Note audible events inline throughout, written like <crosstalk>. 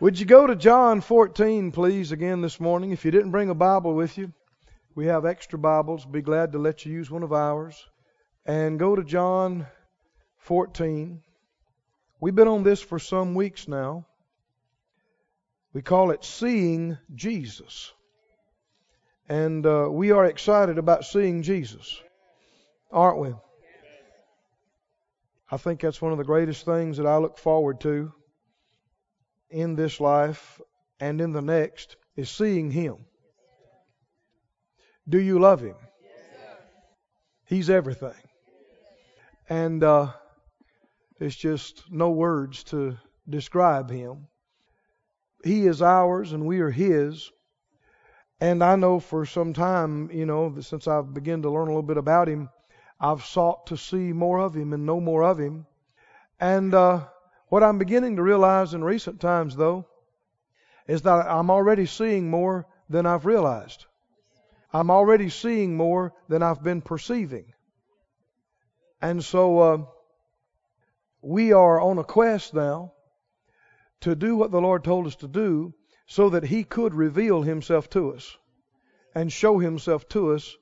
Would you go to John 14, please, again this morning? If you didn't bring a Bible with you, we have extra Bibles. Be glad to let you use one of ours. And go to John 14. We've been on this for some weeks now. We call it Seeing Jesus. And uh, we are excited about seeing Jesus, aren't we? I think that's one of the greatest things that I look forward to in this life and in the next is seeing Him. Do you love Him? He's everything. And uh, it's just no words to describe Him. He is ours and we are His. And I know for some time, you know, since I've begun to learn a little bit about Him, I've sought to see more of Him and know more of Him. And uh, what I'm beginning to realize in recent times, though, is that I'm already seeing more than I've realized. I'm already seeing more than I've been perceiving. And so uh, we are on a quest now to do what the Lord told us to do so that He could reveal Himself to us and show Himself to us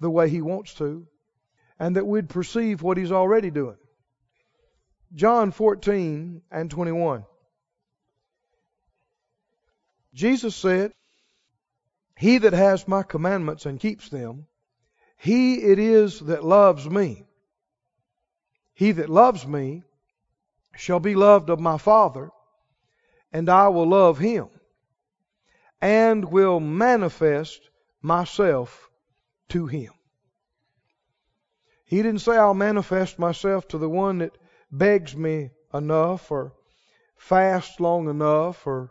the way He wants to, and that we'd perceive what He's already doing. John 14 and 21. Jesus said, He that has my commandments and keeps them, he it is that loves me. He that loves me shall be loved of my Father, and I will love him, and will manifest myself to him. He didn't say, I'll manifest myself to the one that begs me enough or fasts long enough or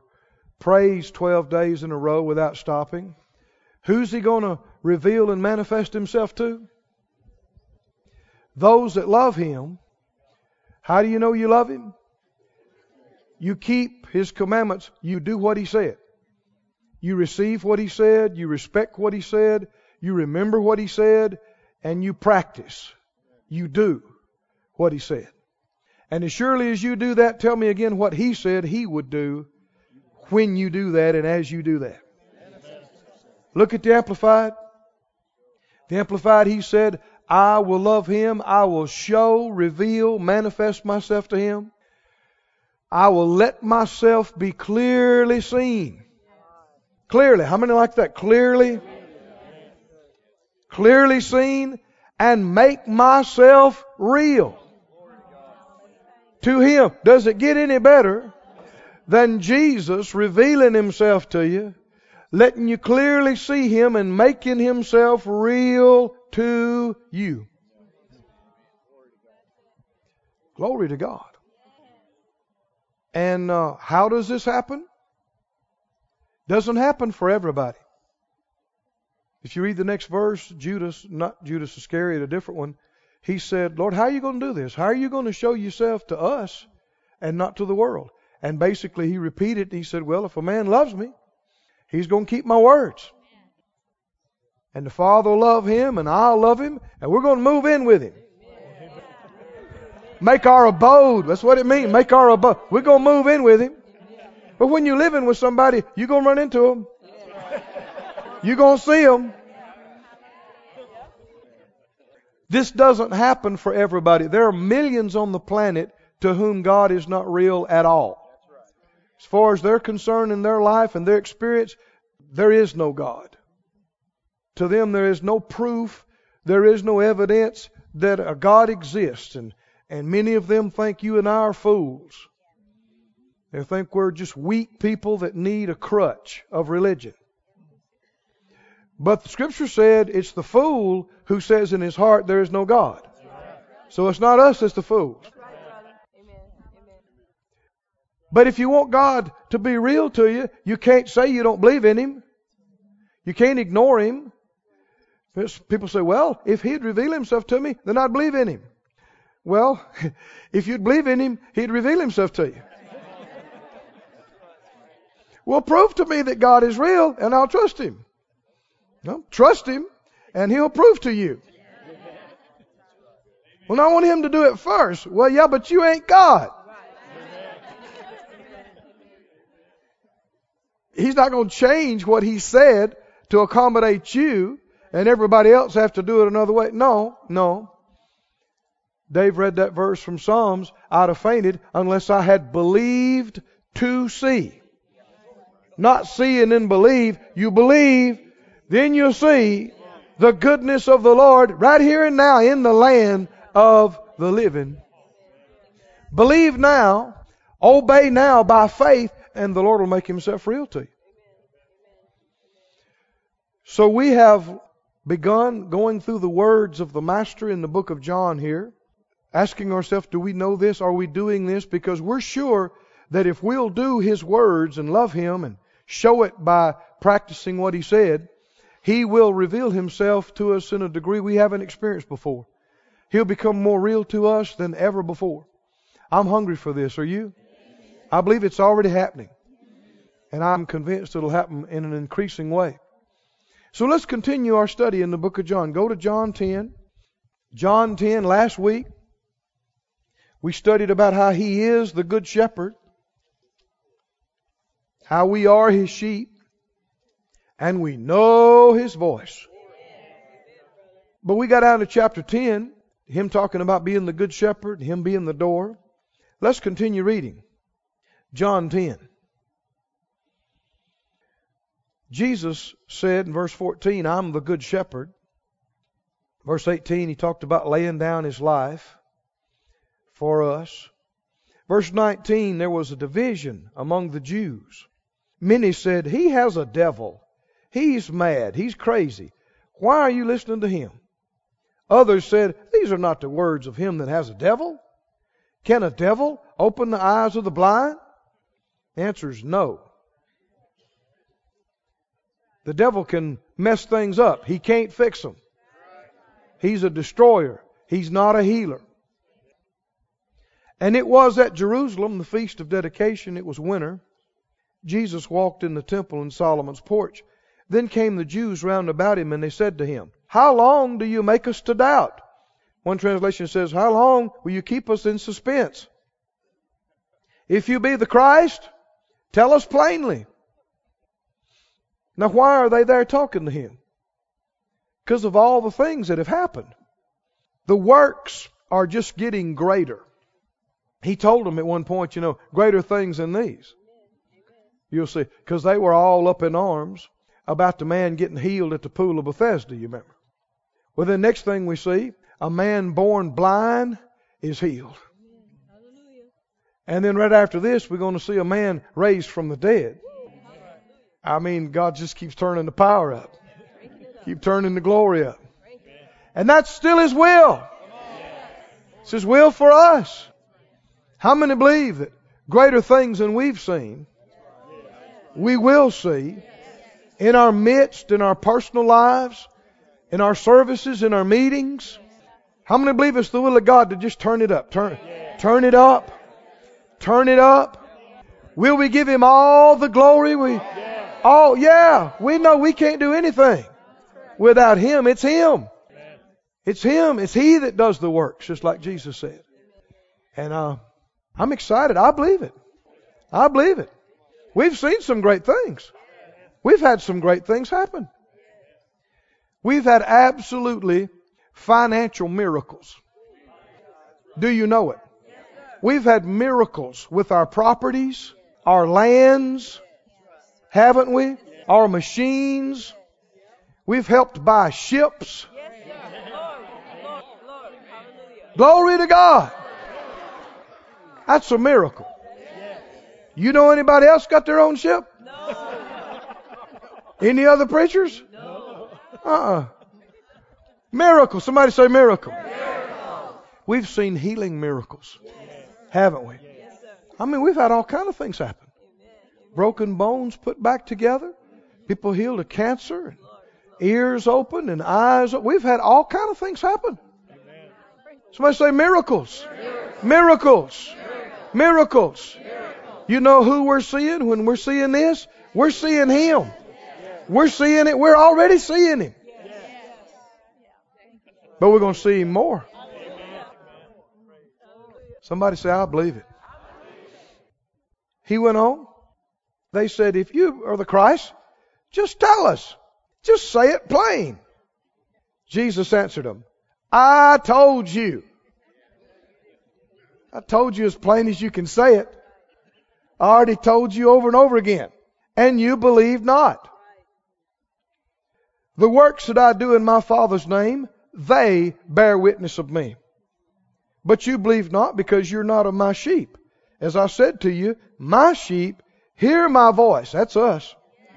prays 12 days in a row without stopping, who's he going to reveal and manifest himself to? Those that love him. How do you know you love him? You keep his commandments. You do what he said. You receive what he said. You respect what he said. You remember what he said. And you practice. You do what he said. And as surely as you do that, tell me again what he said he would do when you do that and as you do that. Look at the Amplified. The Amplified, he said, I will love him. I will show, reveal, manifest myself to him. I will let myself be clearly seen. Clearly. How many like that? Clearly. Clearly seen and make myself real to Him. Does it get any better than Jesus revealing Himself to you, letting you clearly see Him and making Himself real to you? Glory to God. And uh, how does this happen? Doesn't happen for everybody. If you read the next verse, Judas, not Judas Iscariot, a different one, he said, Lord, how are you going to do this? How are you going to show yourself to us and not to the world? And basically, he repeated, he said, Well, if a man loves me, he's going to keep my words. And the Father will love him, and I'll love him, and we're going to move in with him. Make our abode. That's what it means. Make our abode. We're going to move in with him. But when you're living with somebody, you're going to run into them. You're going to see them. This doesn't happen for everybody. There are millions on the planet to whom God is not real at all. As far as they're concerned in their life and their experience, there is no God. To them, there is no proof, there is no evidence that a God exists. And, and many of them think you and I are fools. They think we're just weak people that need a crutch of religion. But the scripture said it's the fool who says in his heart there is no God. So it's not us that's the fools. But if you want God to be real to you, you can't say you don't believe in Him. You can't ignore Him. People say, well, if He'd reveal Himself to me, then I'd believe in Him. Well, <laughs> if you'd believe in Him, He'd reveal Himself to you. well, prove to me that God is real, and I'll trust Him. No, trust Him, and He'll prove to you. Well, I want Him to do it first. Well, yeah, but you ain't God. He's not going to change what he said to accommodate you and everybody else have to do it another way. No, no. Dave read that verse from Psalms. I'd have fainted unless I had believed to see. Not see and then believe. You believe, then you'll see the goodness of the Lord right here and now in the land of the living. Believe now, obey now by faith, and the Lord will make himself real to you. So we have begun going through the words of the Master in the book of John here, asking ourselves, do we know this? Are we doing this? Because we're sure that if we'll do His words and love Him and show it by practicing what He said, He will reveal Himself to us in a degree we haven't experienced before. He'll become more real to us than ever before. I'm hungry for this. Are you? I believe it's already happening. And I'm convinced it'll happen in an increasing way. So let's continue our study in the book of John. Go to John 10. John 10, last week, we studied about how he is the good shepherd, how we are his sheep, and we know his voice. But we got down to chapter 10, him talking about being the good shepherd, him being the door. Let's continue reading. John 10. Jesus said in verse 14, I'm the good shepherd. Verse 18, he talked about laying down his life for us. Verse 19, there was a division among the Jews. Many said, He has a devil. He's mad. He's crazy. Why are you listening to him? Others said, These are not the words of him that has a devil. Can a devil open the eyes of the blind? Answer is no. The devil can mess things up. He can't fix them. He's a destroyer. He's not a healer. And it was at Jerusalem, the feast of dedication. It was winter. Jesus walked in the temple in Solomon's porch. Then came the Jews round about him, and they said to him, How long do you make us to doubt? One translation says, How long will you keep us in suspense? If you be the Christ, tell us plainly. Now, why are they there talking to him? Because of all the things that have happened. The works are just getting greater. He told them at one point, you know, greater things than these. You'll see. Because they were all up in arms about the man getting healed at the pool of Bethesda, you remember. Well, the next thing we see, a man born blind is healed. Hallelujah. And then right after this, we're going to see a man raised from the dead. I mean, God just keeps turning the power up, keep turning the glory up. And that's still His will. It's His will for us. How many believe that greater things than we've seen, we will see in our midst, in our personal lives, in our services, in our meetings? How many believe it's the will of God to just turn it up? Turn, turn it up. Turn it up. Will we give Him all the glory? We, Oh, yeah. We know we can't do anything without Him. It's Him. It's Him. It's He that does the works, just like Jesus said. And uh, I'm excited. I believe it. I believe it. We've seen some great things. We've had some great things happen. We've had absolutely financial miracles. Do you know it? We've had miracles with our properties, our lands, haven't we? Our machines. We've helped buy ships. Glory to God. That's a miracle. You know anybody else got their own ship? Any other preachers? No. Uh-uh. Miracle. Somebody say miracle. We've seen healing miracles, haven't we? Yes, I mean, we've had all kind of things happen broken bones put back together, people healed of cancer, ears open and eyes. Open. We've had all kind of things happen. Somebody say miracles. Miracles. Miracles. You know who we're seeing when we're seeing this? We're seeing Him. We're seeing it. We're already seeing Him. But we're going to see Him more. Somebody say, I believe it. He went on. They said, If you are the Christ, just tell us. Just say it plain. Jesus answered them, I told you. I told you as plain as you can say it. I already told you over and over again. And you believe not. The works that I do in my Father's name, they bear witness of me. But you believe not because you're not of my sheep. As I said to you, my sheep hear my voice. That's us.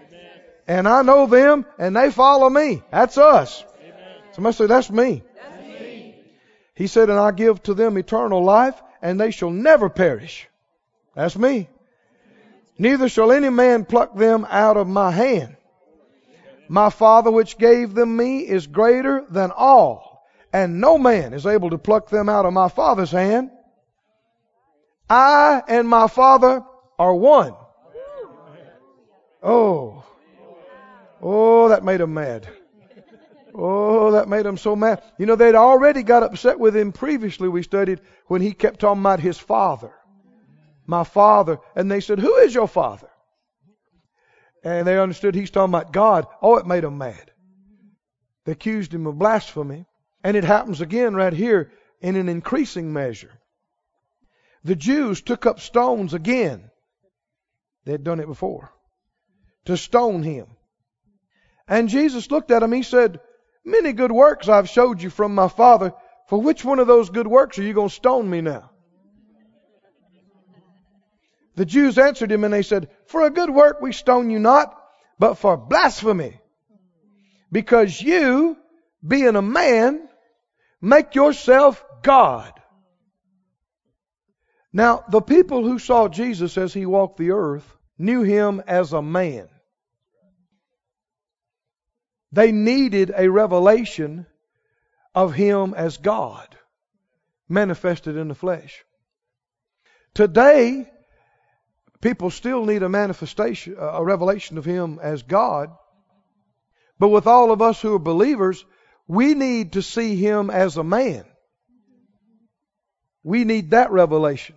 Amen. And I know them and they follow me. That's us. Amen. Somebody say, that's me. that's me. He said, and I give to them eternal life and they shall never perish. That's me. Neither shall any man pluck them out of my hand. My Father which gave them me is greater than all, and no man is able to pluck them out of my Father's hand. I and my Father are one. Oh. Oh, that made him mad. Oh, that made him so mad. You know, they'd already got upset with him previously, we studied, when he kept talking about his father. My father. And they said, Who is your father? And they understood he's talking about God, oh, it made them mad. They accused him of blasphemy. And it happens again right here in an increasing measure. The Jews took up stones again. They had done it before. To stone him. And Jesus looked at him. He said, Many good works I've showed you from my Father. For which one of those good works are you going to stone me now? The Jews answered him and they said, For a good work we stone you not, but for blasphemy. Because you, being a man, make yourself God. Now, the people who saw Jesus as he walked the earth knew him as a man. They needed a revelation of him as God manifested in the flesh. Today, People still need a manifestation, a revelation of Him as God. But with all of us who are believers, we need to see Him as a man. We need that revelation.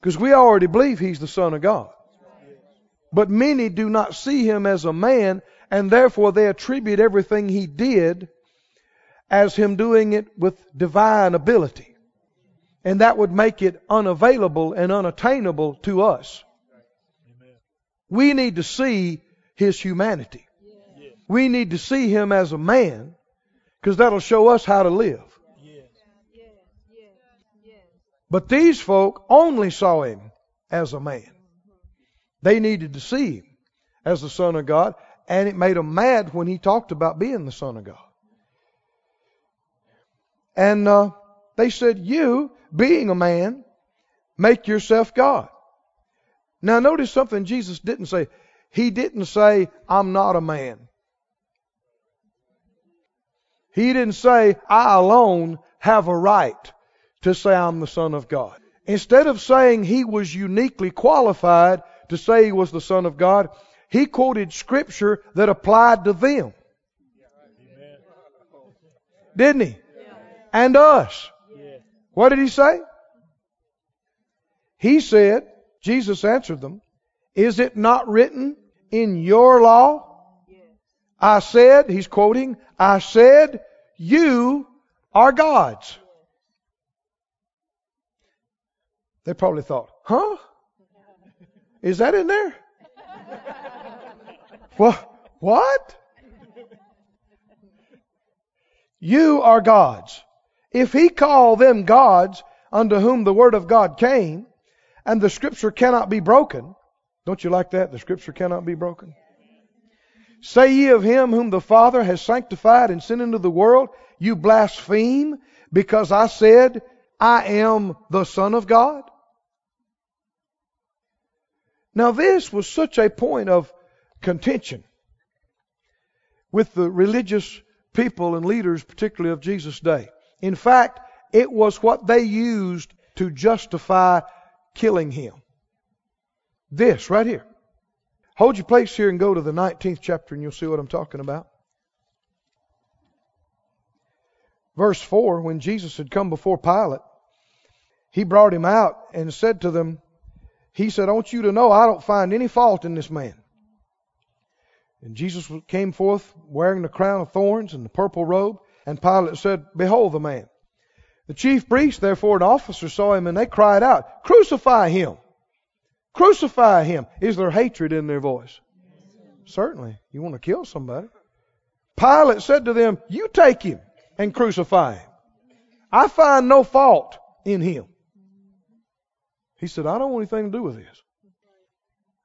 Because we already believe He's the Son of God. But many do not see Him as a man, and therefore they attribute everything He did as Him doing it with divine ability. And that would make it unavailable and unattainable to us. We need to see his humanity. We need to see him as a man because that'll show us how to live. But these folk only saw him as a man. They needed to see him as the Son of God, and it made them mad when he talked about being the Son of God. And uh, they said, You, being a man, make yourself God. Now, notice something Jesus didn't say. He didn't say, I'm not a man. He didn't say, I alone have a right to say I'm the Son of God. Instead of saying he was uniquely qualified to say he was the Son of God, he quoted scripture that applied to them. Didn't he? And us. What did he say? He said, Jesus answered them, Is it not written in your law? I said, he's quoting, I said, you are gods. They probably thought, huh? Is that in there? <laughs> what? What? You are gods. If he called them gods unto whom the word of God came, and the scripture cannot be broken. Don't you like that? The scripture cannot be broken. Say ye of him whom the Father has sanctified and sent into the world, you blaspheme because I said, I am the Son of God? Now this was such a point of contention with the religious people and leaders, particularly of Jesus' day. In fact, it was what they used to justify killing him. This right here. Hold your place here and go to the 19th chapter and you'll see what I'm talking about. Verse 4 When Jesus had come before Pilate, he brought him out and said to them, he said, I want you to know I don't find any fault in this man. And Jesus came forth wearing the crown of thorns and the purple robe, and Pilate said, Behold the man. The chief priests, therefore, and officers saw him, and they cried out, Crucify him! Crucify him! Is there hatred in their voice? Certainly. You want to kill somebody. Pilate said to them, You take him and crucify him. I find no fault in him. He said, I don't want anything to do with this.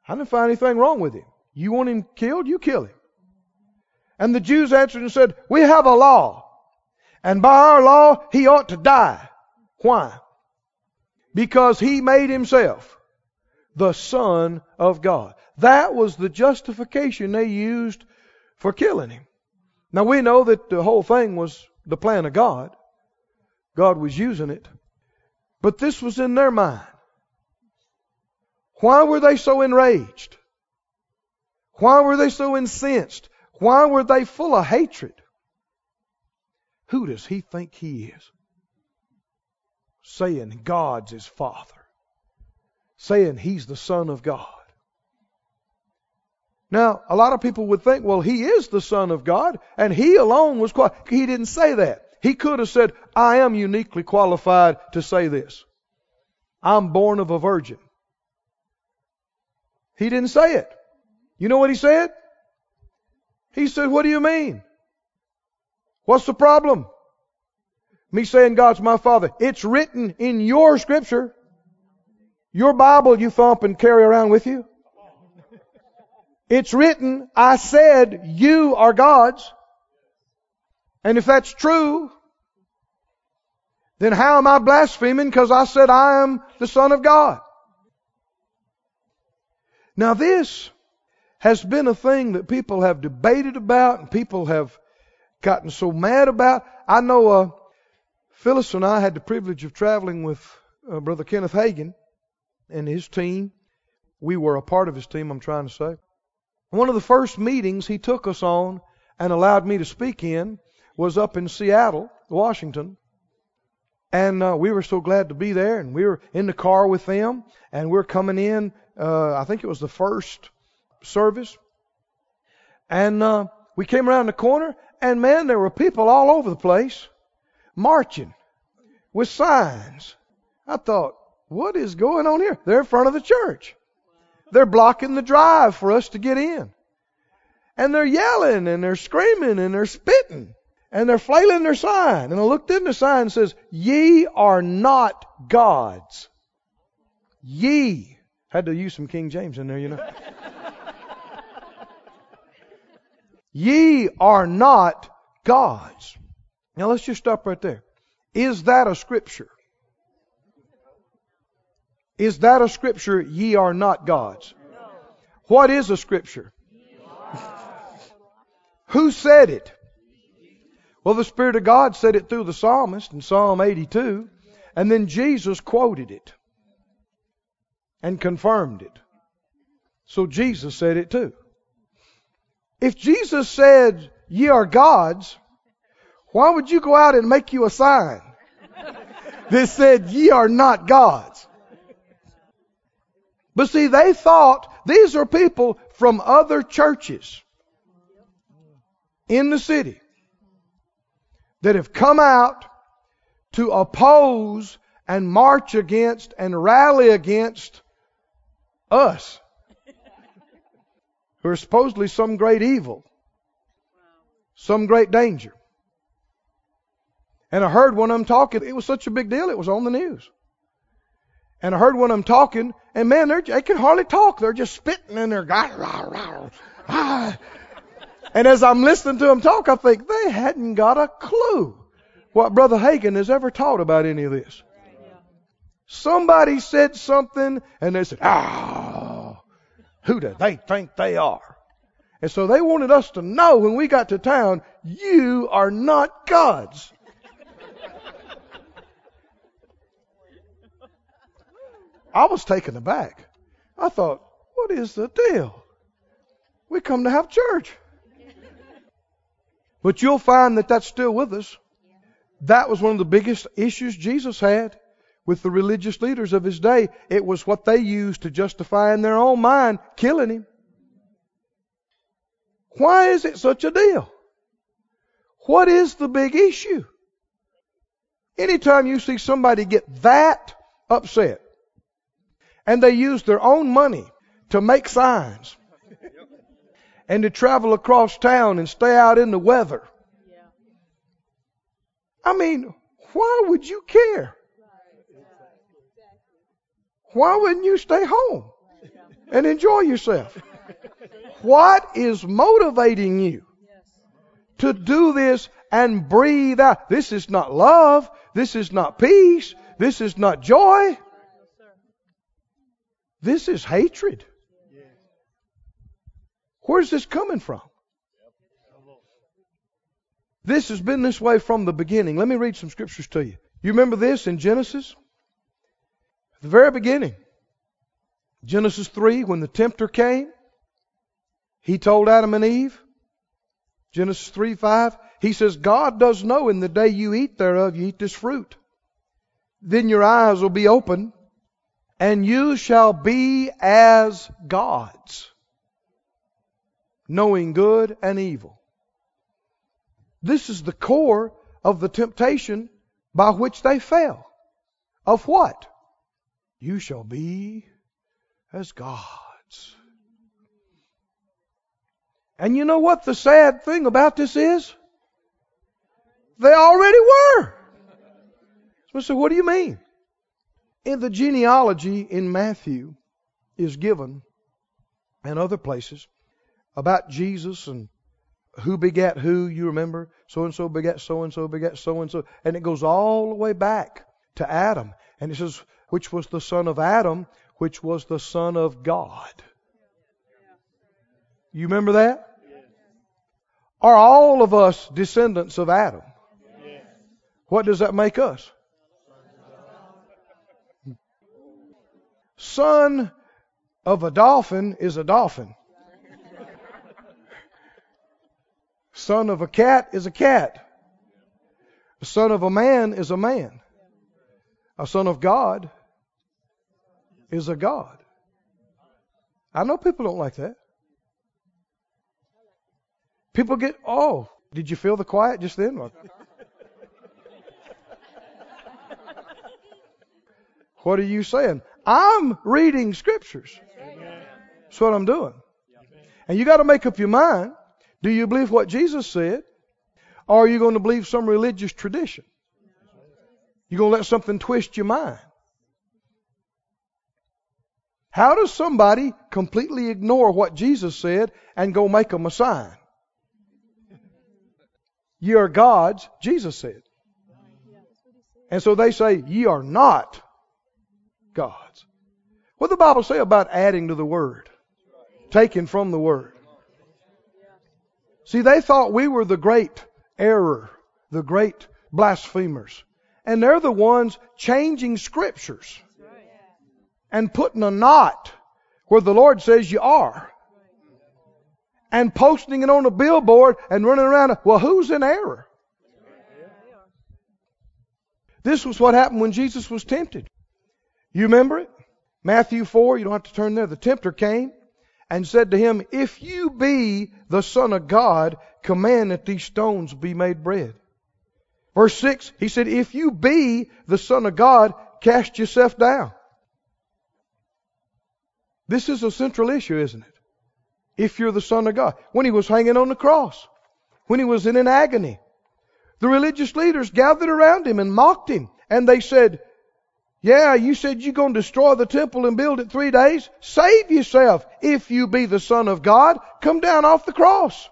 I didn't find anything wrong with him. You want him killed? You kill him. And the Jews answered and said, We have a law. And by our law, he ought to die. Why? Because he made himself the Son of God. That was the justification they used for killing him. Now we know that the whole thing was the plan of God. God was using it. But this was in their mind. Why were they so enraged? Why were they so incensed? Why were they full of hatred? Who does he think he is? Saying God's his father. Saying he's the son of God. Now, a lot of people would think, well, he is the son of God, and he alone was qualified. He didn't say that. He could have said, I am uniquely qualified to say this. I'm born of a virgin. He didn't say it. You know what he said? He said, What do you mean? What's the problem? Me saying God's my Father. It's written in your scripture. Your Bible you thump and carry around with you. It's written, I said you are God's. And if that's true, then how am I blaspheming because I said I am the Son of God? Now this has been a thing that people have debated about and people have gotten so mad about. I know uh, Phyllis and I had the privilege of traveling with uh, Brother Kenneth Hagin and his team. We were a part of his team, I'm trying to say. One of the first meetings he took us on and allowed me to speak in was up in Seattle, Washington. And uh, we were so glad to be there, and we were in the car with them, and we're coming in. Uh, I think it was the first service, and uh, we came around the corner, and man, there were people all over the place marching with signs. I thought, what is going on here? They're in front of the church. They're blocking the drive for us to get in. And they're yelling and they're screaming and they're spitting and they're flailing their sign. And I looked in the sign and says, Ye are not gods. Ye. Had to use some King James in there, you know. Ye are not gods. Now let's just stop right there. Is that a scripture? Is that a scripture, ye are not gods? What is a scripture? Who said it? Well, the Spirit of God said it through the psalmist in Psalm 82, and then Jesus quoted it and confirmed it. So Jesus said it too. If Jesus said, Ye are gods, why would you go out and make you a sign that said, Ye are not gods? But see, they thought these are people from other churches in the city that have come out to oppose and march against and rally against us are supposedly some great evil, some great danger. And I heard one of them talking. It was such a big deal, it was on the news. And I heard one of them talking, and man, they can hardly talk. They're just spitting rah, rah, ah. And as I'm listening to them talk, I think they hadn't got a clue what Brother Hagin has ever taught about any of this. Somebody said something, and they said, "Ah, who do they think they are?" And so they wanted us to know when we got to town, you are not gods. I was taken aback. I thought, what is the deal? We come to have church. But you'll find that that's still with us. That was one of the biggest issues Jesus had with the religious leaders of his day. It was what they used to justify in their own mind killing him. Why is it such a deal? What is the big issue? Anytime you see somebody get that upset and they use their own money to make signs <laughs> and to travel across town and stay out in the weather. I mean, why would you care? Why wouldn't you stay home and enjoy yourself? What is motivating you to do this and breathe out? This is not love. This is not peace. This is not joy. This is hatred. Where's this coming from? This has been this way from the beginning. Let me read some scriptures to you. You remember this in Genesis? At the very beginning. Genesis 3, when the tempter came, he told Adam and Eve, Genesis 3 5, he says, God does know in the day you eat thereof, you eat this fruit. Then your eyes will be open, and you shall be as gods, knowing good and evil. This is the core of the temptation by which they fell. Of what? You shall be as gods. And you know what the sad thing about this is? They already were. So, so what do you mean? In the genealogy in Matthew is given and other places about Jesus and who begat who, you remember? So and so begat so and so begat so and so. And it goes all the way back to Adam. And it says, which was the son of Adam, which was the son of God. You remember that? Are all of us descendants of Adam? What does that make us? Son of a dolphin is a dolphin. Son of a cat is a cat. Son of a man is a man. A son of God is a God. I know people don't like that. People get, oh, did you feel the quiet just then? <laughs> what are you saying? I'm reading scriptures. That's what I'm doing. And you got to make up your mind. Do you believe what Jesus said? Or are you going to believe some religious tradition? You're going to let something twist your mind. How does somebody completely ignore what Jesus said and go make them a sign? Ye are gods, Jesus said. And so they say, Ye are not gods. What does the Bible say about adding to the Word? Taken from the Word. See, they thought we were the great error, the great blasphemers. And they're the ones changing scriptures and putting a knot where the Lord says you are. And posting it on a billboard and running around. Well, who's in error? This was what happened when Jesus was tempted. You remember it? Matthew 4, you don't have to turn there. The tempter came and said to him, If you be the Son of God, command that these stones be made bread. Verse 6, he said, If you be the Son of God, cast yourself down. This is a central issue, isn't it? If you're the Son of God. When he was hanging on the cross, when he was in an agony, the religious leaders gathered around him and mocked him. And they said, Yeah, you said you're going to destroy the temple and build it three days. Save yourself. If you be the Son of God, come down off the cross.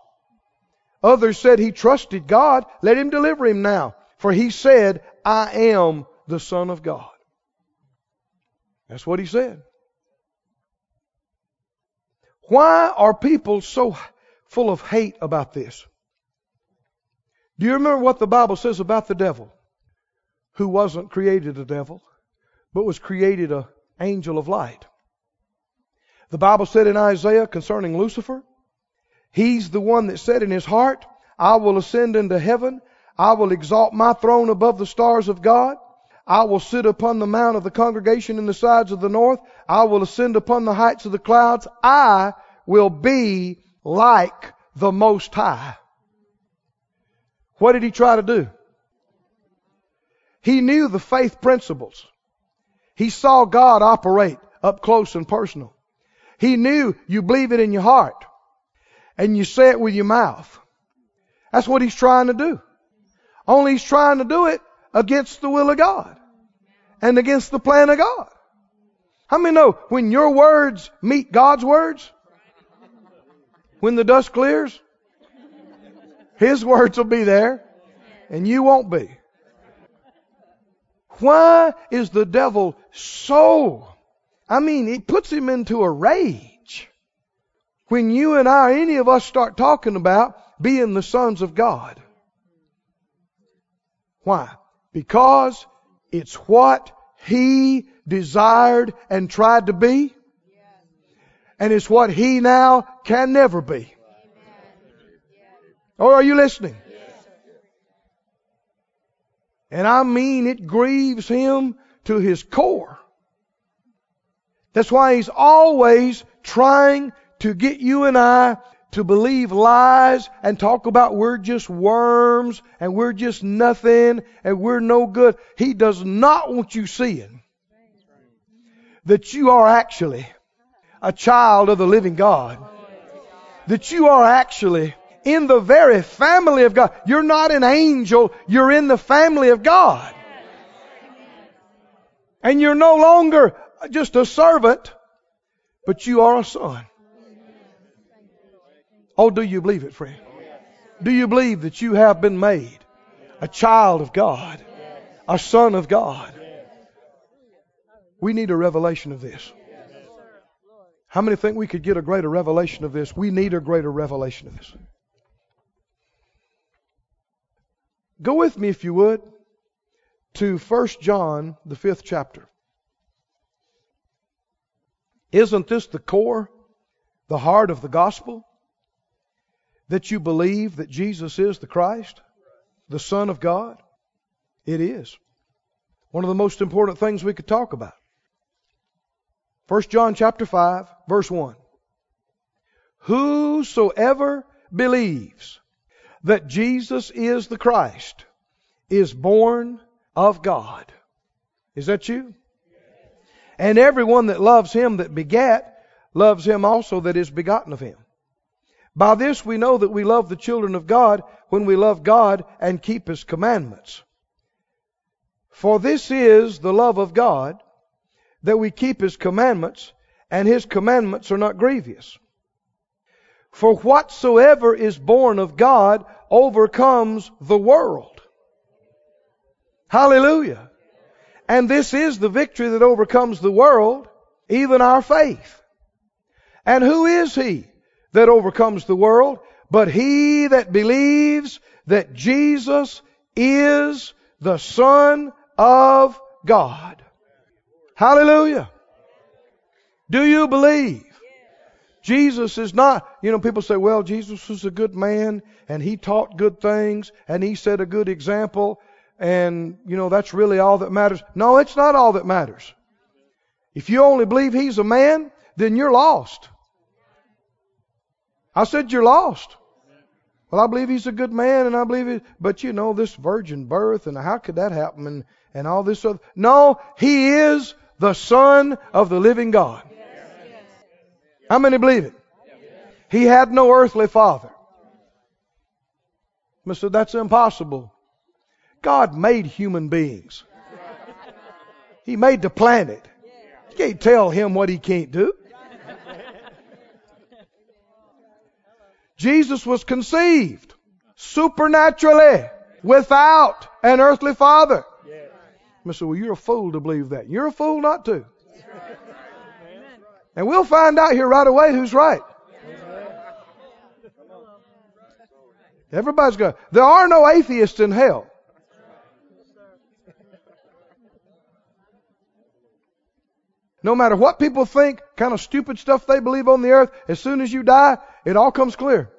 Others said he trusted God. Let him deliver him now. For he said, I am the Son of God. That's what he said. Why are people so full of hate about this? Do you remember what the Bible says about the devil? Who wasn't created a devil, but was created an angel of light. The Bible said in Isaiah concerning Lucifer, he's the one that said in his heart, I will ascend into heaven. I will exalt my throne above the stars of God. I will sit upon the mount of the congregation in the sides of the north. I will ascend upon the heights of the clouds. I will be like the Most High. What did he try to do? He knew the faith principles. He saw God operate up close and personal. He knew you believe it in your heart and you say it with your mouth. That's what he's trying to do. Only he's trying to do it against the will of God and against the plan of God. How many know when your words meet God's words? When the dust clears, His words will be there and you won't be. Why is the devil so? I mean, it puts him into a rage when you and I, any of us, start talking about being the sons of God. Why? Because it's what he desired and tried to be, and it's what he now can never be. Or are you listening? And I mean, it grieves him to his core. That's why he's always trying to get you and I to believe lies and talk about we're just worms and we're just nothing and we're no good. He does not want you seeing that you are actually a child of the living God. That you are actually in the very family of God. You're not an angel, you're in the family of God. And you're no longer just a servant, but you are a son. Oh, do you believe it, friend? Do you believe that you have been made a child of God, a son of God? We need a revelation of this. How many think we could get a greater revelation of this? We need a greater revelation of this. Go with me, if you would, to 1 John, the fifth chapter. Isn't this the core, the heart of the gospel? That you believe that Jesus is the Christ, the Son of God? It is. One of the most important things we could talk about. 1 John chapter 5, verse 1. Whosoever believes that Jesus is the Christ is born of God. Is that you? And everyone that loves him that begat loves him also that is begotten of him. By this we know that we love the children of God when we love God and keep his commandments. For this is the love of God, that we keep his commandments, and his commandments are not grievous. For whatsoever is born of God overcomes the world. Hallelujah. And this is the victory that overcomes the world, even our faith. And who is he that overcomes the world? But he that believes that Jesus is the Son of God. Hallelujah. Do you believe? Jesus is not, you know, people say, well, Jesus was a good man and he taught good things and he set a good example and, you know, that's really all that matters. No, it's not all that matters. If you only believe he's a man, then you're lost. I said you're lost. Well, I believe he's a good man and I believe it, but you know, this virgin birth and how could that happen and, and all this other. No, he is the son of the living God. How many believe it? He had no earthly father. Said, that's impossible. God made human beings. He made the planet. You can't tell him what he can't do. Jesus was conceived supernaturally without an earthly father. I said, well, you're a fool to believe that. You're a fool not to. And we'll find out here right away who's right. Everybody's going, there are no atheists in hell. No matter what people think, kind of stupid stuff they believe on the earth, as soon as you die, it all comes clear.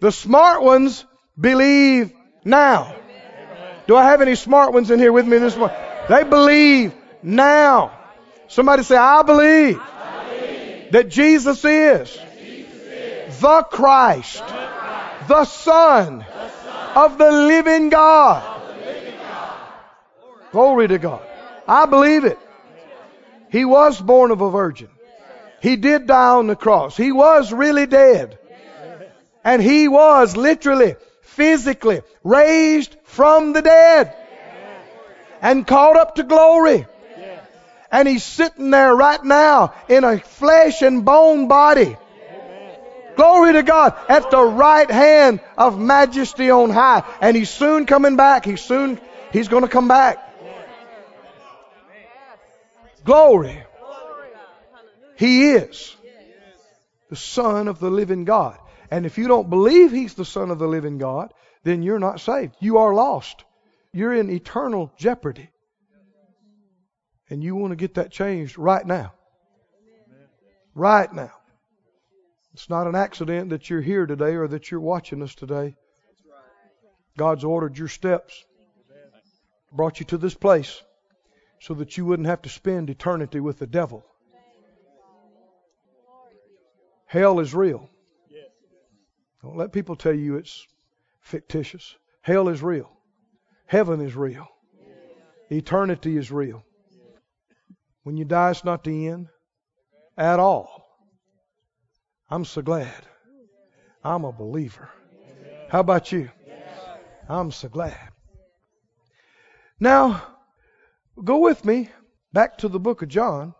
The smart ones believe now. Do I have any smart ones in here with me this morning? They believe now. Somebody say, I believe, that Jesus is, the, Christ, the Son of the living God. Glory to God. I believe it. He was born of a virgin. He did die on the cross. He was really dead. And he was literally, physically raised from the dead and caught up to glory. And he's sitting there right now in a flesh and bone body. Glory to God at the right hand of majesty on high. And he's soon coming back. He's soon, he's going to come back. Glory. He is the Son of the living God. And if you don't believe He's the Son of the living God, then you're not saved. You are lost. You're in eternal jeopardy. And you want to get that changed right now. Right now. It's not an accident that you're here today or that you're watching us today. God's ordered your steps, brought you to this place so that you wouldn't have to spend eternity with the devil. Hell is real. Don't let people tell you it's fictitious. Hell is real. Heaven is real. Eternity is real. When you die, it's not the end at all. I'm so glad. I'm a believer. How about you? I'm so glad. Now, go with me back to the book of John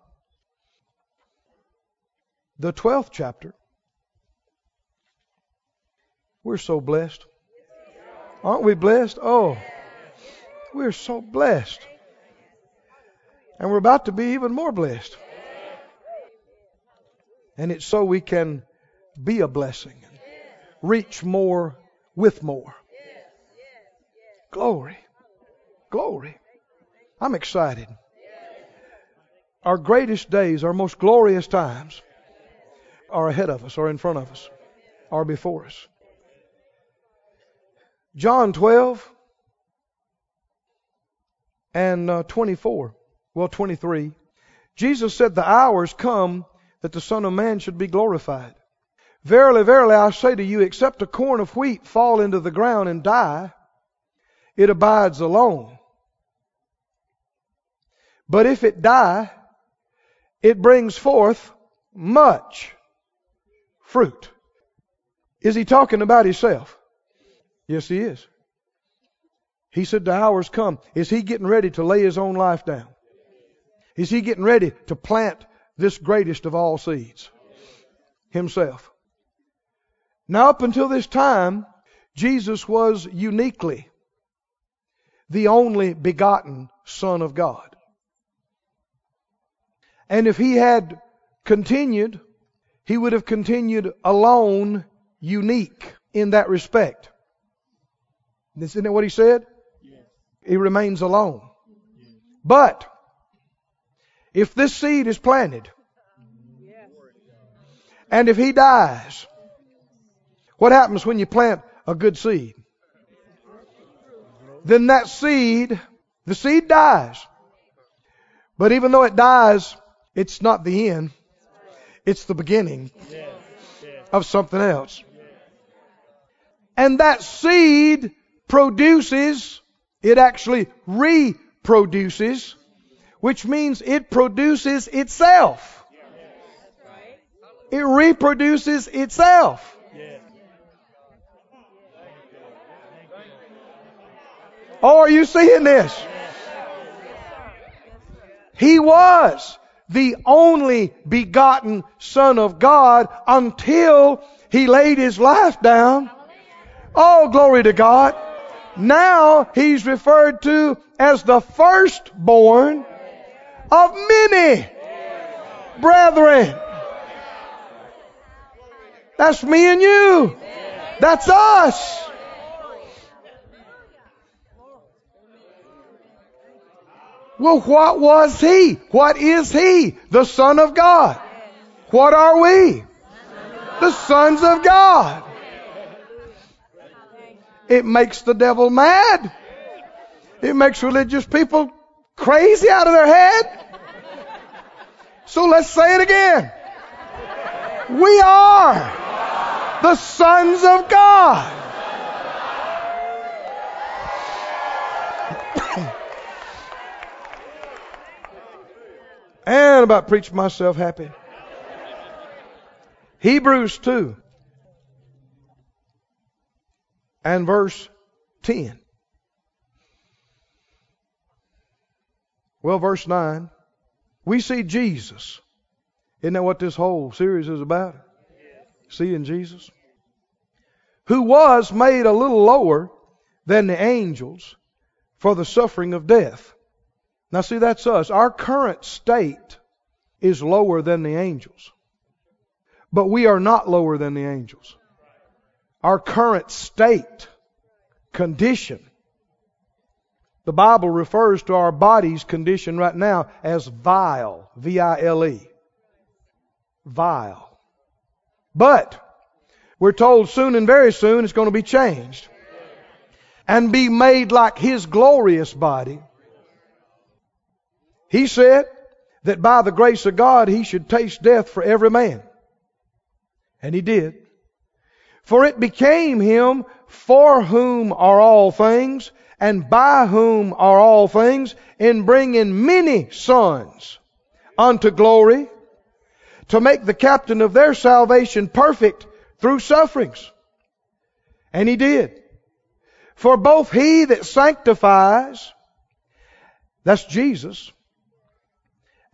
the 12th chapter. We're so blessed. Aren't we blessed? Oh, we're so blessed. And we're about to be even more blessed. And it's so we can be a blessing reach more with more. Glory. Glory. I'm excited. Our greatest days, our most glorious times are ahead of us, or in front of us, or before us. John 12 and uh, 24, well, 23. Jesus said, The hours come that the Son of Man should be glorified. Verily, verily, I say to you, except a corn of wheat fall into the ground and die, it abides alone. But if it die, it brings forth much fruit. Is he talking about himself? Yes, he is. He said, The hour's come. Is he getting ready to lay his own life down? Is he getting ready to plant this greatest of all seeds? Himself. Now, up until this time, Jesus was uniquely the only begotten Son of God. And if he had continued he would have continued alone, unique in that respect. Isn't that what he said? He remains alone. But if this seed is planted, and if he dies, what happens when you plant a good seed? Then that seed, the seed dies. But even though it dies, it's not the end. It's the beginning of something else. And that seed produces, it actually reproduces, which means it produces itself. It reproduces itself. Oh, are you seeing this? He was the only begotten Son of God until he laid his life down. Oh, glory to God. Now he's referred to as the firstborn of many brethren. That's me and you. That's us. Well, what was he? What is he? The Son of God. What are we? The sons of God. It makes the devil mad It makes religious people crazy out of their head. So let's say it again. We are the sons of God. And about preach myself happy. Hebrews 2 and verse 10. Well, verse 9, we see Jesus. Isn't that what this whole series is about? Seeing Jesus. Who was made a little lower than the angels for the suffering of death. Now, see, that's us. Our current state is lower than the angels. But we are not lower than the angels. Our current state, condition, the Bible refers to our body's condition right now as vile. V-I-L-E. Vile. But, we're told soon and very soon it's going to be changed. And be made like His glorious body. He said that by the grace of God He should taste death for every man. And He did. For it became Him for whom are all things and by whom are all things, in bringing many sons unto glory, to make the captain of their salvation perfect through sufferings. And he did. For both he that sanctifies, that's Jesus,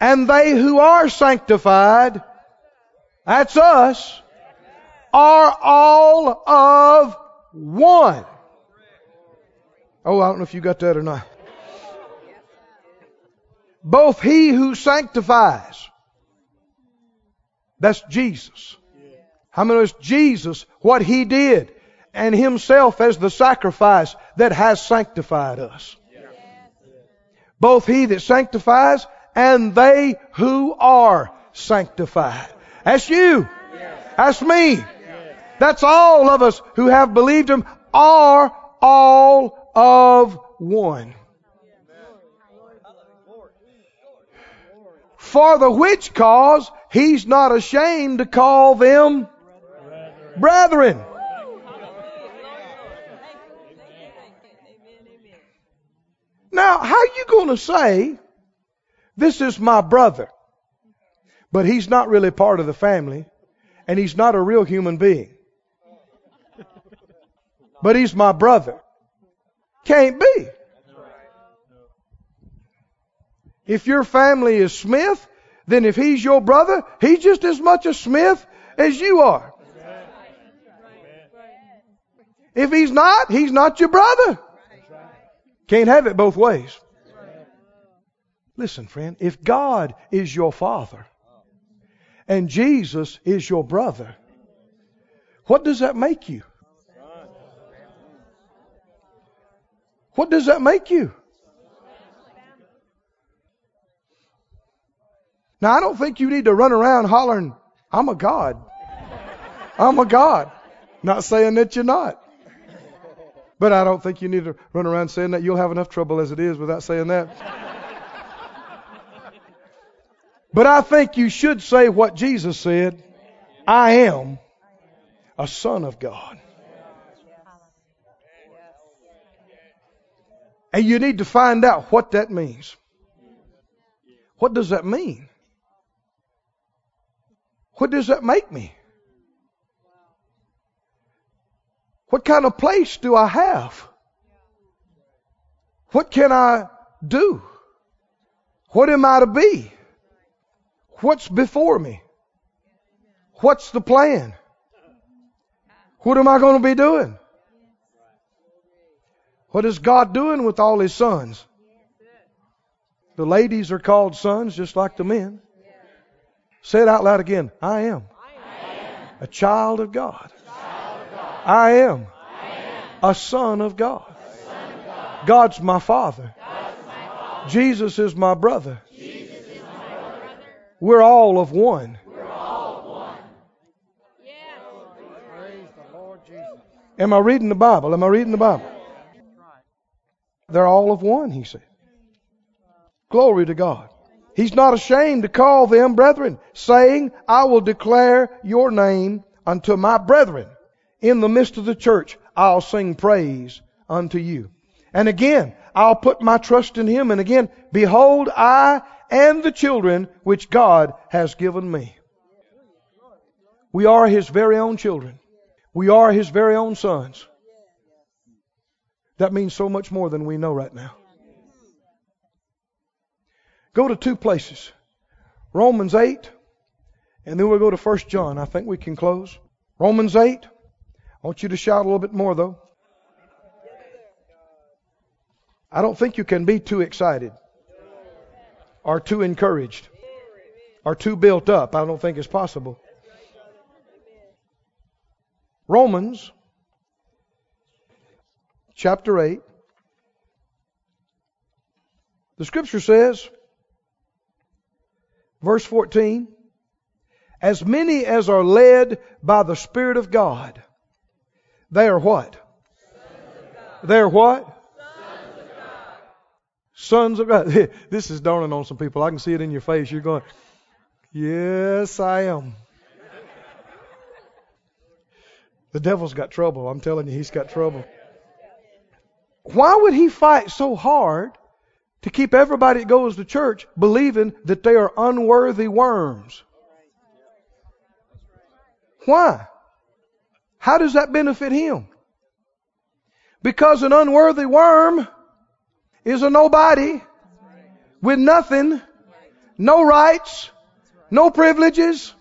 and they who are sanctified, that's us, are all of one. Oh, I don't know if you got that or not. Both he who sanctifies, that's Jesus. How many knows Jesus, what he did, and himself as the sacrifice that has sanctified us? Both he that sanctifies and they who are sanctified. That's you. That's me. That's all of us who have believed him are all of one. For the which cause he's not ashamed to call them brethren. Now, how are you going to say, this is my brother, but he's not really part of the family, and he's not a real human being? But he's my brother. Can't be. If your family is Smith, then if he's your brother, he's just as much a Smith as you are. If he's not, he's not your brother. Can't have it both ways. Listen, friend, if God is your father and Jesus is your brother, what does that make you? What does that make you? Now, I don't think you need to run around hollering, I'm a God. I'm a God. Not saying that you're not. But I don't think you need to run around saying that. You'll have enough trouble as it is without saying that. But I think you should say what Jesus said I am a son of God. And you need to find out what that means. What does that mean? What does that make me? What kind of place do I have? What can I do? What am I to be? What's before me? What's the plan? What am I going to be doing? What is God doing with all His sons? The ladies are called sons just like the men. Say it out loud again. I am, a child of God. I, am a son of God. God's my father. Jesus is my brother. We're all of one. Am I reading the Bible? Am I reading the Bible? They're all of one, he said. Glory to God. He's not ashamed to call them brethren, saying, I will declare your name unto my brethren. In the midst of the church, I'll sing praise unto you. And again, I'll put my trust in him. And again, behold, I and the children which God has given me. We are his very own children. We are his very own sons. That means so much more than we know right now. Go to two places Romans 8, and then we'll go to 1 John. I think we can close. Romans 8. I want you to shout a little bit more, though. I don't think you can be too excited or too encouraged are too built up. I don't think it's possible. Romans chapter 8. The scripture says, verse 14, as many as are led by the Spirit of God, they are what? They are what? Sons of God. <laughs> this is dawning on some people. I can see it in your face. You're going, Yes, I am. The devil's got trouble. I'm telling you, he's got trouble. Why would he fight so hard to keep everybody that goes to church believing that they are unworthy worms? Why? How does that benefit him? Because an unworthy worm is a nobody with nothing, no rights, no privileges,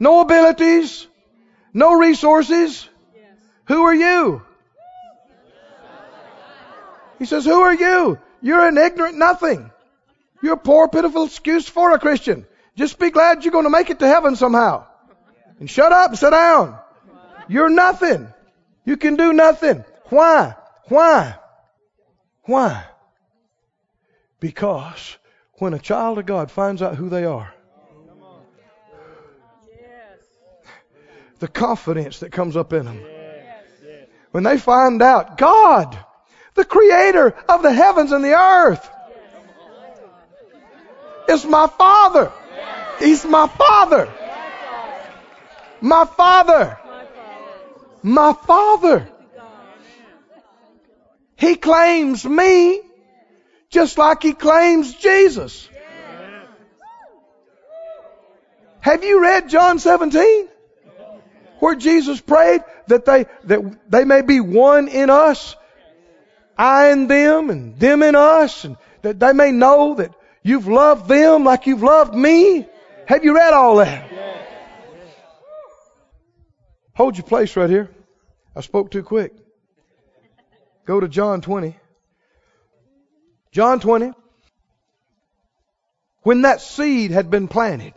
no abilities, no resources. Who are you? He says, Who are you? You're an ignorant nothing. You're a poor, pitiful excuse for a Christian. Just be glad you're going to make it to heaven somehow. And shut up and sit down. You're nothing. You can do nothing. Why? Why? Why? Because when a child of God finds out who they are, the confidence that comes up in them. When they find out God, the creator of the heavens and the earth, is my father. He's my father. My father. My father. He claims me just like he claims Jesus. Have you read John 17? Where Jesus prayed that they, that they may be one in us, I in them and them in us, and that they may know that you've loved them like you've loved me. Have you read all that? Hold your place right here. I spoke too quick. Go to John 20. John 20. When that seed had been planted,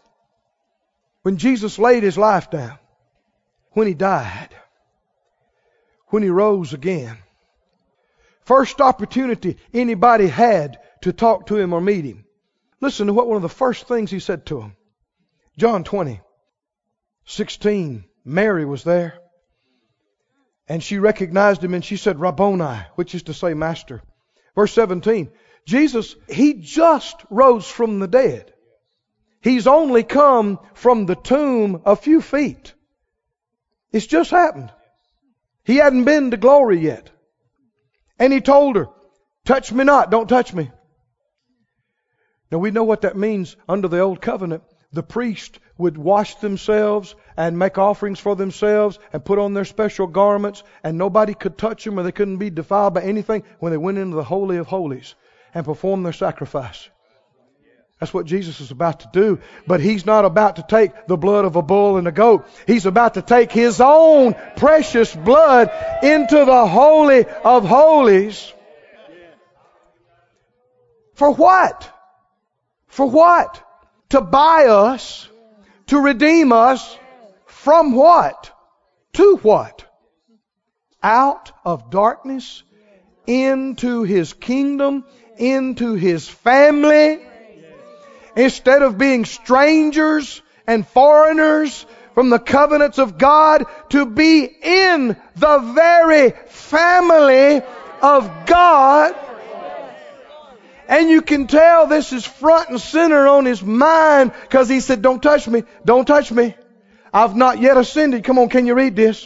when Jesus laid his life down, when he died, when he rose again, first opportunity anybody had to talk to him or meet him. Listen to what one of the first things he said to him. John 20, 16. Mary was there. And she recognized him and she said, Rabboni, which is to say, Master. Verse 17. Jesus, He just rose from the dead. He's only come from the tomb a few feet. It's just happened. He hadn't been to glory yet. And he told her, touch me not, don't touch me. Now we know what that means under the old covenant. The priest would wash themselves and make offerings for themselves and put on their special garments and nobody could touch them or they couldn't be defiled by anything when they went into the Holy of Holies and perform their sacrifice. That's what Jesus is about to do. But he's not about to take the blood of a bull and a goat. He's about to take his own precious blood into the Holy of Holies. For what? For what? To buy us, to redeem us from what? To what? Out of darkness into his kingdom into his family instead of being strangers and foreigners from the covenants of God to be in the very family of God And you can tell this is front and center on his mind because he said, Don't touch me. Don't touch me. I've not yet ascended. Come on, can you read this?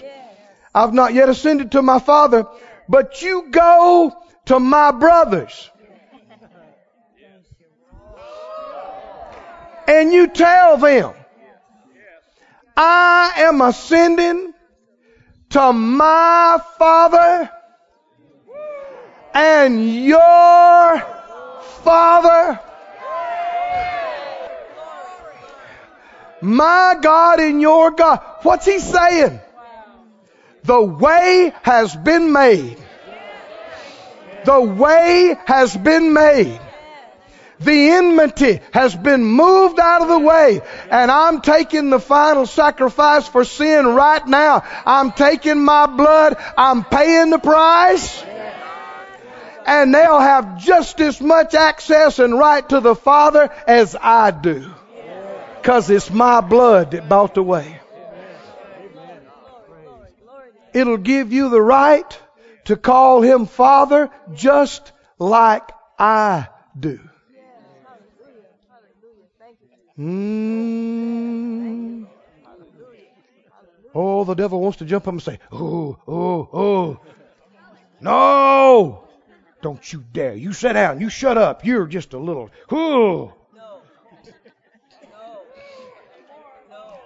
I've not yet ascended to my Father, but you go to my brothers. And you tell them, I am ascending to my Father and your Father. My God and your God. What's he saying? The way has been made. The way has been made. The enmity has been moved out of the way. And I'm taking the final sacrifice for sin right now. I'm taking my blood. I'm paying the price. And they'll have just as much access and right to the Father as I do. Cause it's my blood that bought the way. It'll give you the right to call him Father just like I do. Mm. Oh, the devil wants to jump up and say, Oh, oh, oh. No! Don't you dare. You sit down. You shut up. You're just a little, oh.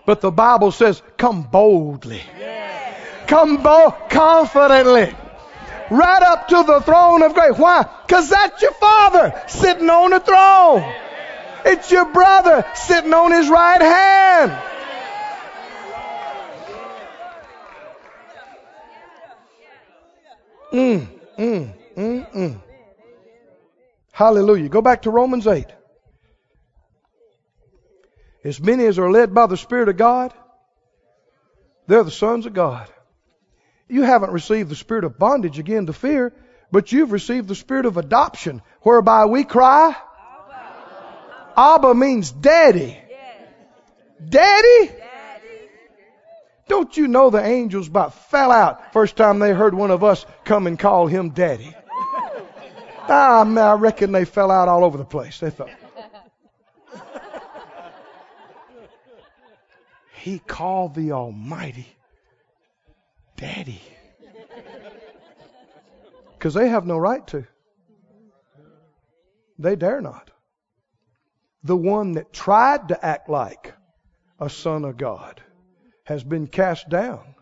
But the Bible says, come boldly. Come bold, confidently. Right up to the throne of grace. Why? Because that's your father sitting on the throne. It's your brother sitting on his right hand. Mm, mm, mm, mm. Hallelujah. Go back to Romans 8. As many as are led by the Spirit of God, they're the sons of God. You haven't received the spirit of bondage again to fear, but you've received the spirit of adoption, whereby we cry, Abba means daddy. Daddy? Don't you know the angels about fell out first time they heard one of us come and call him daddy? ah, man, I reckon they fell out all over the place. They thought. he called the Almighty daddy. Because they have no right to. They dare not the one that tried to act like a son of God has been cast down.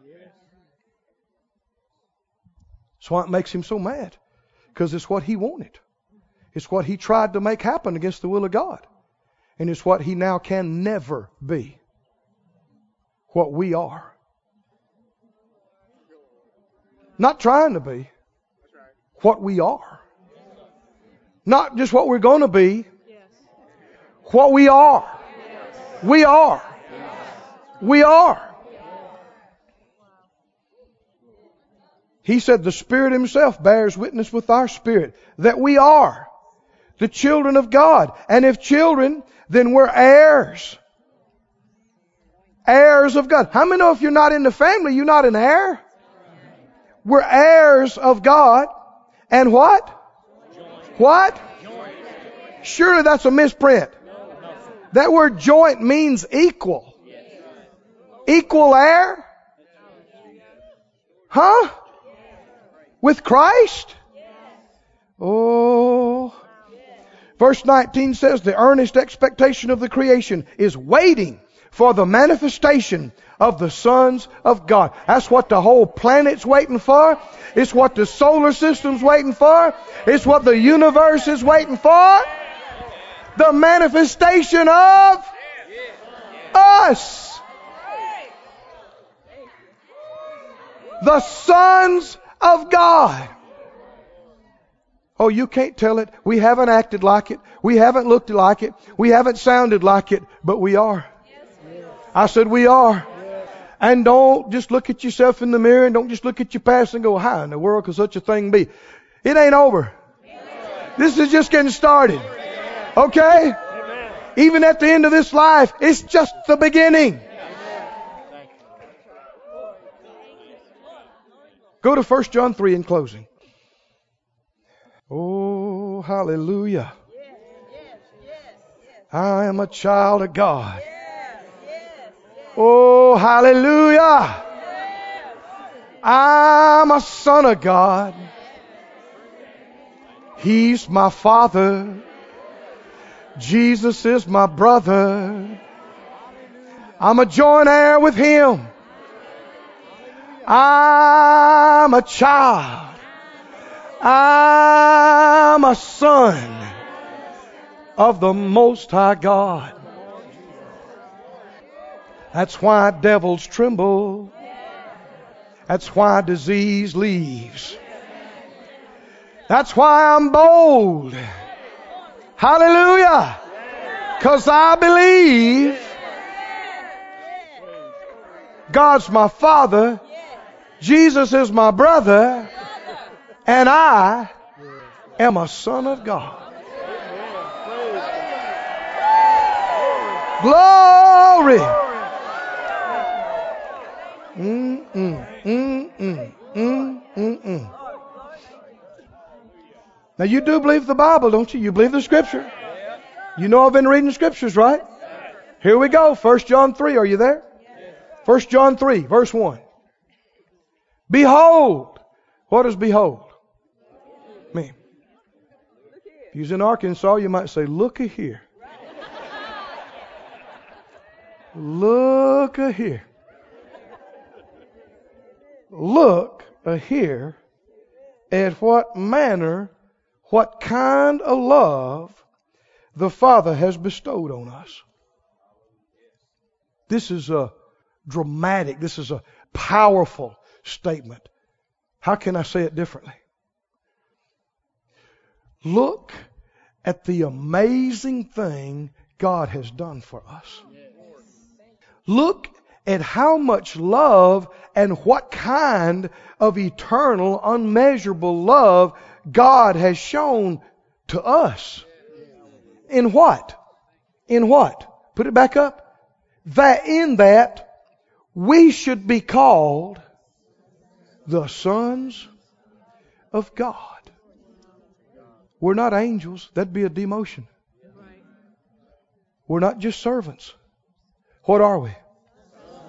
That's why it makes him so mad. Because it's what he wanted. It's what he tried to make happen against the will of God. And it's what he now can never be. What we are. Not trying to be. What we are. Not just what we're going to be, what we are. We are. We are. He said the Spirit Himself bears witness with our spirit that we are the children of God. And if children, then we're heirs. Heirs of God. How many know if you're not in the family, you're not an heir? We're heirs of God. And what? What? Surely that's a misprint. That word joint means equal. Equal heir? Huh? With Christ? Oh. Verse 19 says, the earnest expectation of the creation is waiting for the manifestation of the sons of God. That's what the whole planet's waiting for. It's what the solar system's waiting for. It's what the universe is waiting for the manifestation of us. The sons of God. Oh, you can't tell it. We haven't acted like it. We haven't looked like it. We haven't sounded like it, but we are. I said we are. And don't just look at yourself in the mirror and don't just look at your past and go, how in the world could such a thing be? It ain't over. This is just getting started. Okay? Amen. Even at the end of this life, it's just the beginning. Go to 1 John 3 in closing. Oh, hallelujah. yes, yes. I am a child of God. Oh, hallelujah. I'm a son of God. He's my father. Jesus is my brother. I'm a joint heir with him. I'm a child. I'm a son of the Most High God. That's why devils tremble. That's why disease leaves. That's why I'm bold. Hallelujah. Because I believe God's my father, Jesus is my brother, and I am a son of God. Glory. Mm, mm, mm, mm, mm, mm, mm. Now you do believe the Bible, don't you? You believe the Scripture. You know I've been reading the Scriptures, right? Here we go. 1 John 3. Are you there? 1 John 3, verse 1. Behold. What does behold mean? If you was in Arkansas, you might say, look a here. Look a here. Look a here at what manner, what kind of love the Father has bestowed on us. This is a dramatic, this is a powerful statement. How can I say it differently? Look at the amazing thing God has done for us. Look at how much love and what kind of eternal, unmeasurable love God has shown to us. In what? In what? Put it back up. That in that we should be called the sons of God. We're not angels. That'd be a demotion. We're not just servants. What are we?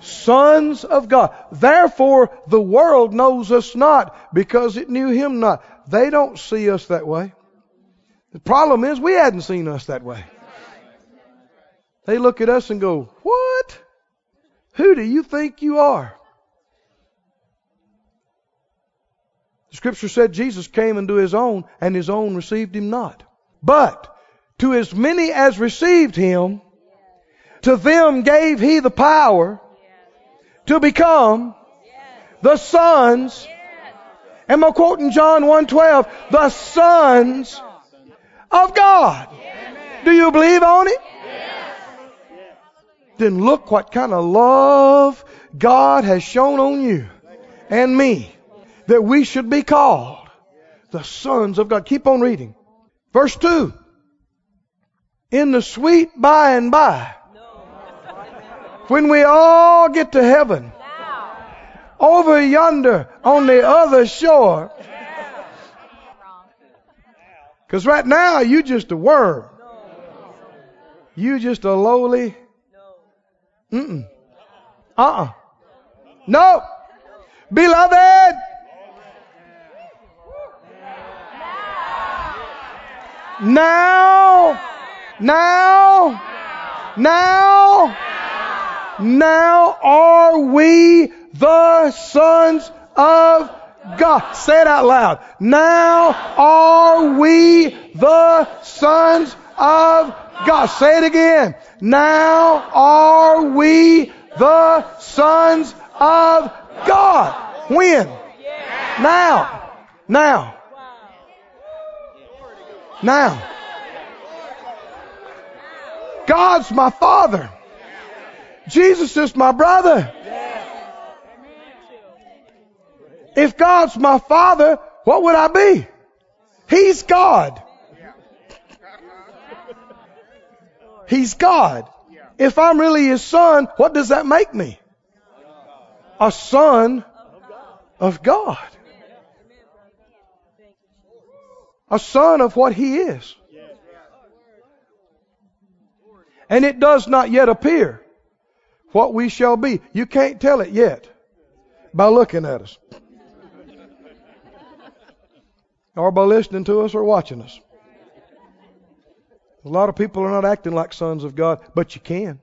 Sons of God. Therefore, the world knows us not because it knew Him not. They don't see us that way. The problem is we hadn't seen us that way. They look at us and go, What? Who do you think you are? The scripture said Jesus came into his own, and his own received him not. But to as many as received him, to them gave he the power to become the sons. Am I quoting John 1:12? The sons of God. Do you believe on it? Then look what kind of love God has shown on you and me that we should be called the sons of God. Keep on reading. Verse 2. In the sweet by and by, when we all get to heaven, over yonder on the other shore, because right now you just a worm. You just a lowly. Mm-mm. Uh-uh. No. Beloved. Now. Now. Now. Now are we the sons of God. Say it out loud. Now are we the sons of God. Say it again. Now are we the sons of God. When? Now. Now. Now. God's my father. Jesus is my brother. If God's my father, what would I be? He's God. He's God. If I'm really his son, what does that make me? A son of God. A son of what he is. And it does not yet appear what we shall be. You can't tell it yet by looking at us. Or by listening to us or watching us. A lot of people are not acting like sons of God, but you can.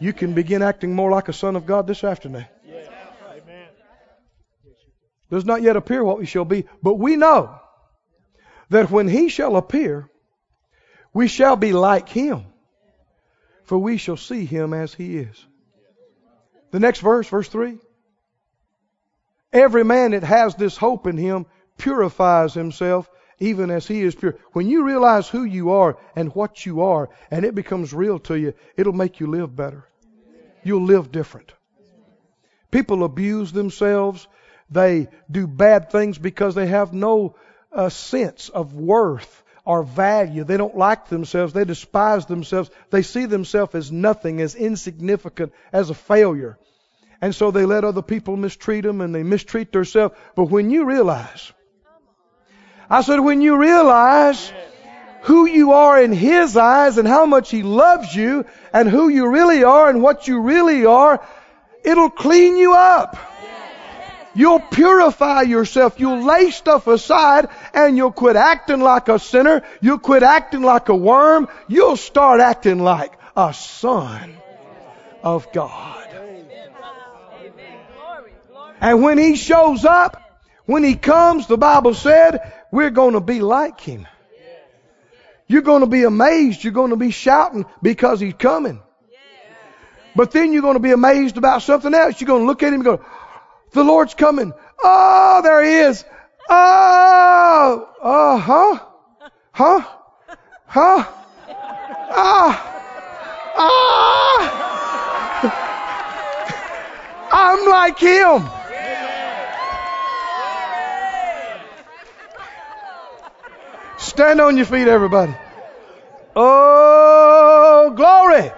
You can begin acting more like a son of God this afternoon. Does not yet appear what we shall be, but we know that when he shall appear, we shall be like him, for we shall see him as he is. The next verse, verse 3. Every man that has this hope in him purifies himself even as he is pure. When you realize who you are and what you are, and it becomes real to you, it'll make you live better. You'll live different. People abuse themselves. They do bad things because they have no uh, sense of worth or value. They don't like themselves. They despise themselves. They see themselves as nothing, as insignificant, as a failure. And so they let other people mistreat them and they mistreat themselves. But when you realize, I said, when you realize who you are in His eyes and how much He loves you and who you really are and what you really are, it'll clean you up. You'll purify yourself. You'll lay stuff aside and you'll quit acting like a sinner. You'll quit acting like a worm. You'll start acting like a son of God. And when He shows up, when He comes, the Bible said, we're going to be like Him. You're going to be amazed. You're going to be shouting because He's coming. But then you're going to be amazed about something else. You're going to look at Him and go, the Lord's coming. Oh, there He is. Oh, uh huh, huh, huh, ah, ah. <laughs> I'm like Him. Stand on your feet, everybody. Oh, glory.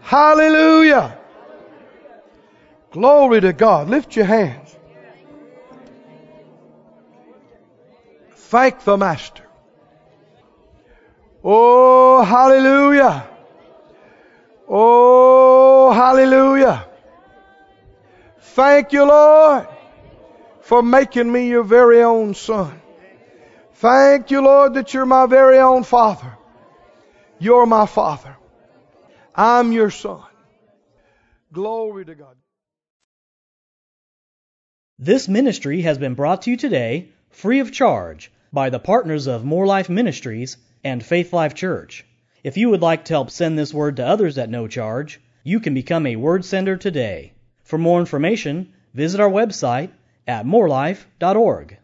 Hallelujah. Glory to God. Lift your hands. Thank the Master. Oh, hallelujah. Oh, hallelujah. Thank you, Lord, for making me your very own son. Thank you, Lord, that you're my very own Father. You're my Father. I'm your Son. Glory to God. This ministry has been brought to you today free of charge by the partners of Moore Life Ministries and Faith Life Church. If you would like to help send this word to others at no charge, you can become a word sender today. For more information, visit our website at moorelife.org.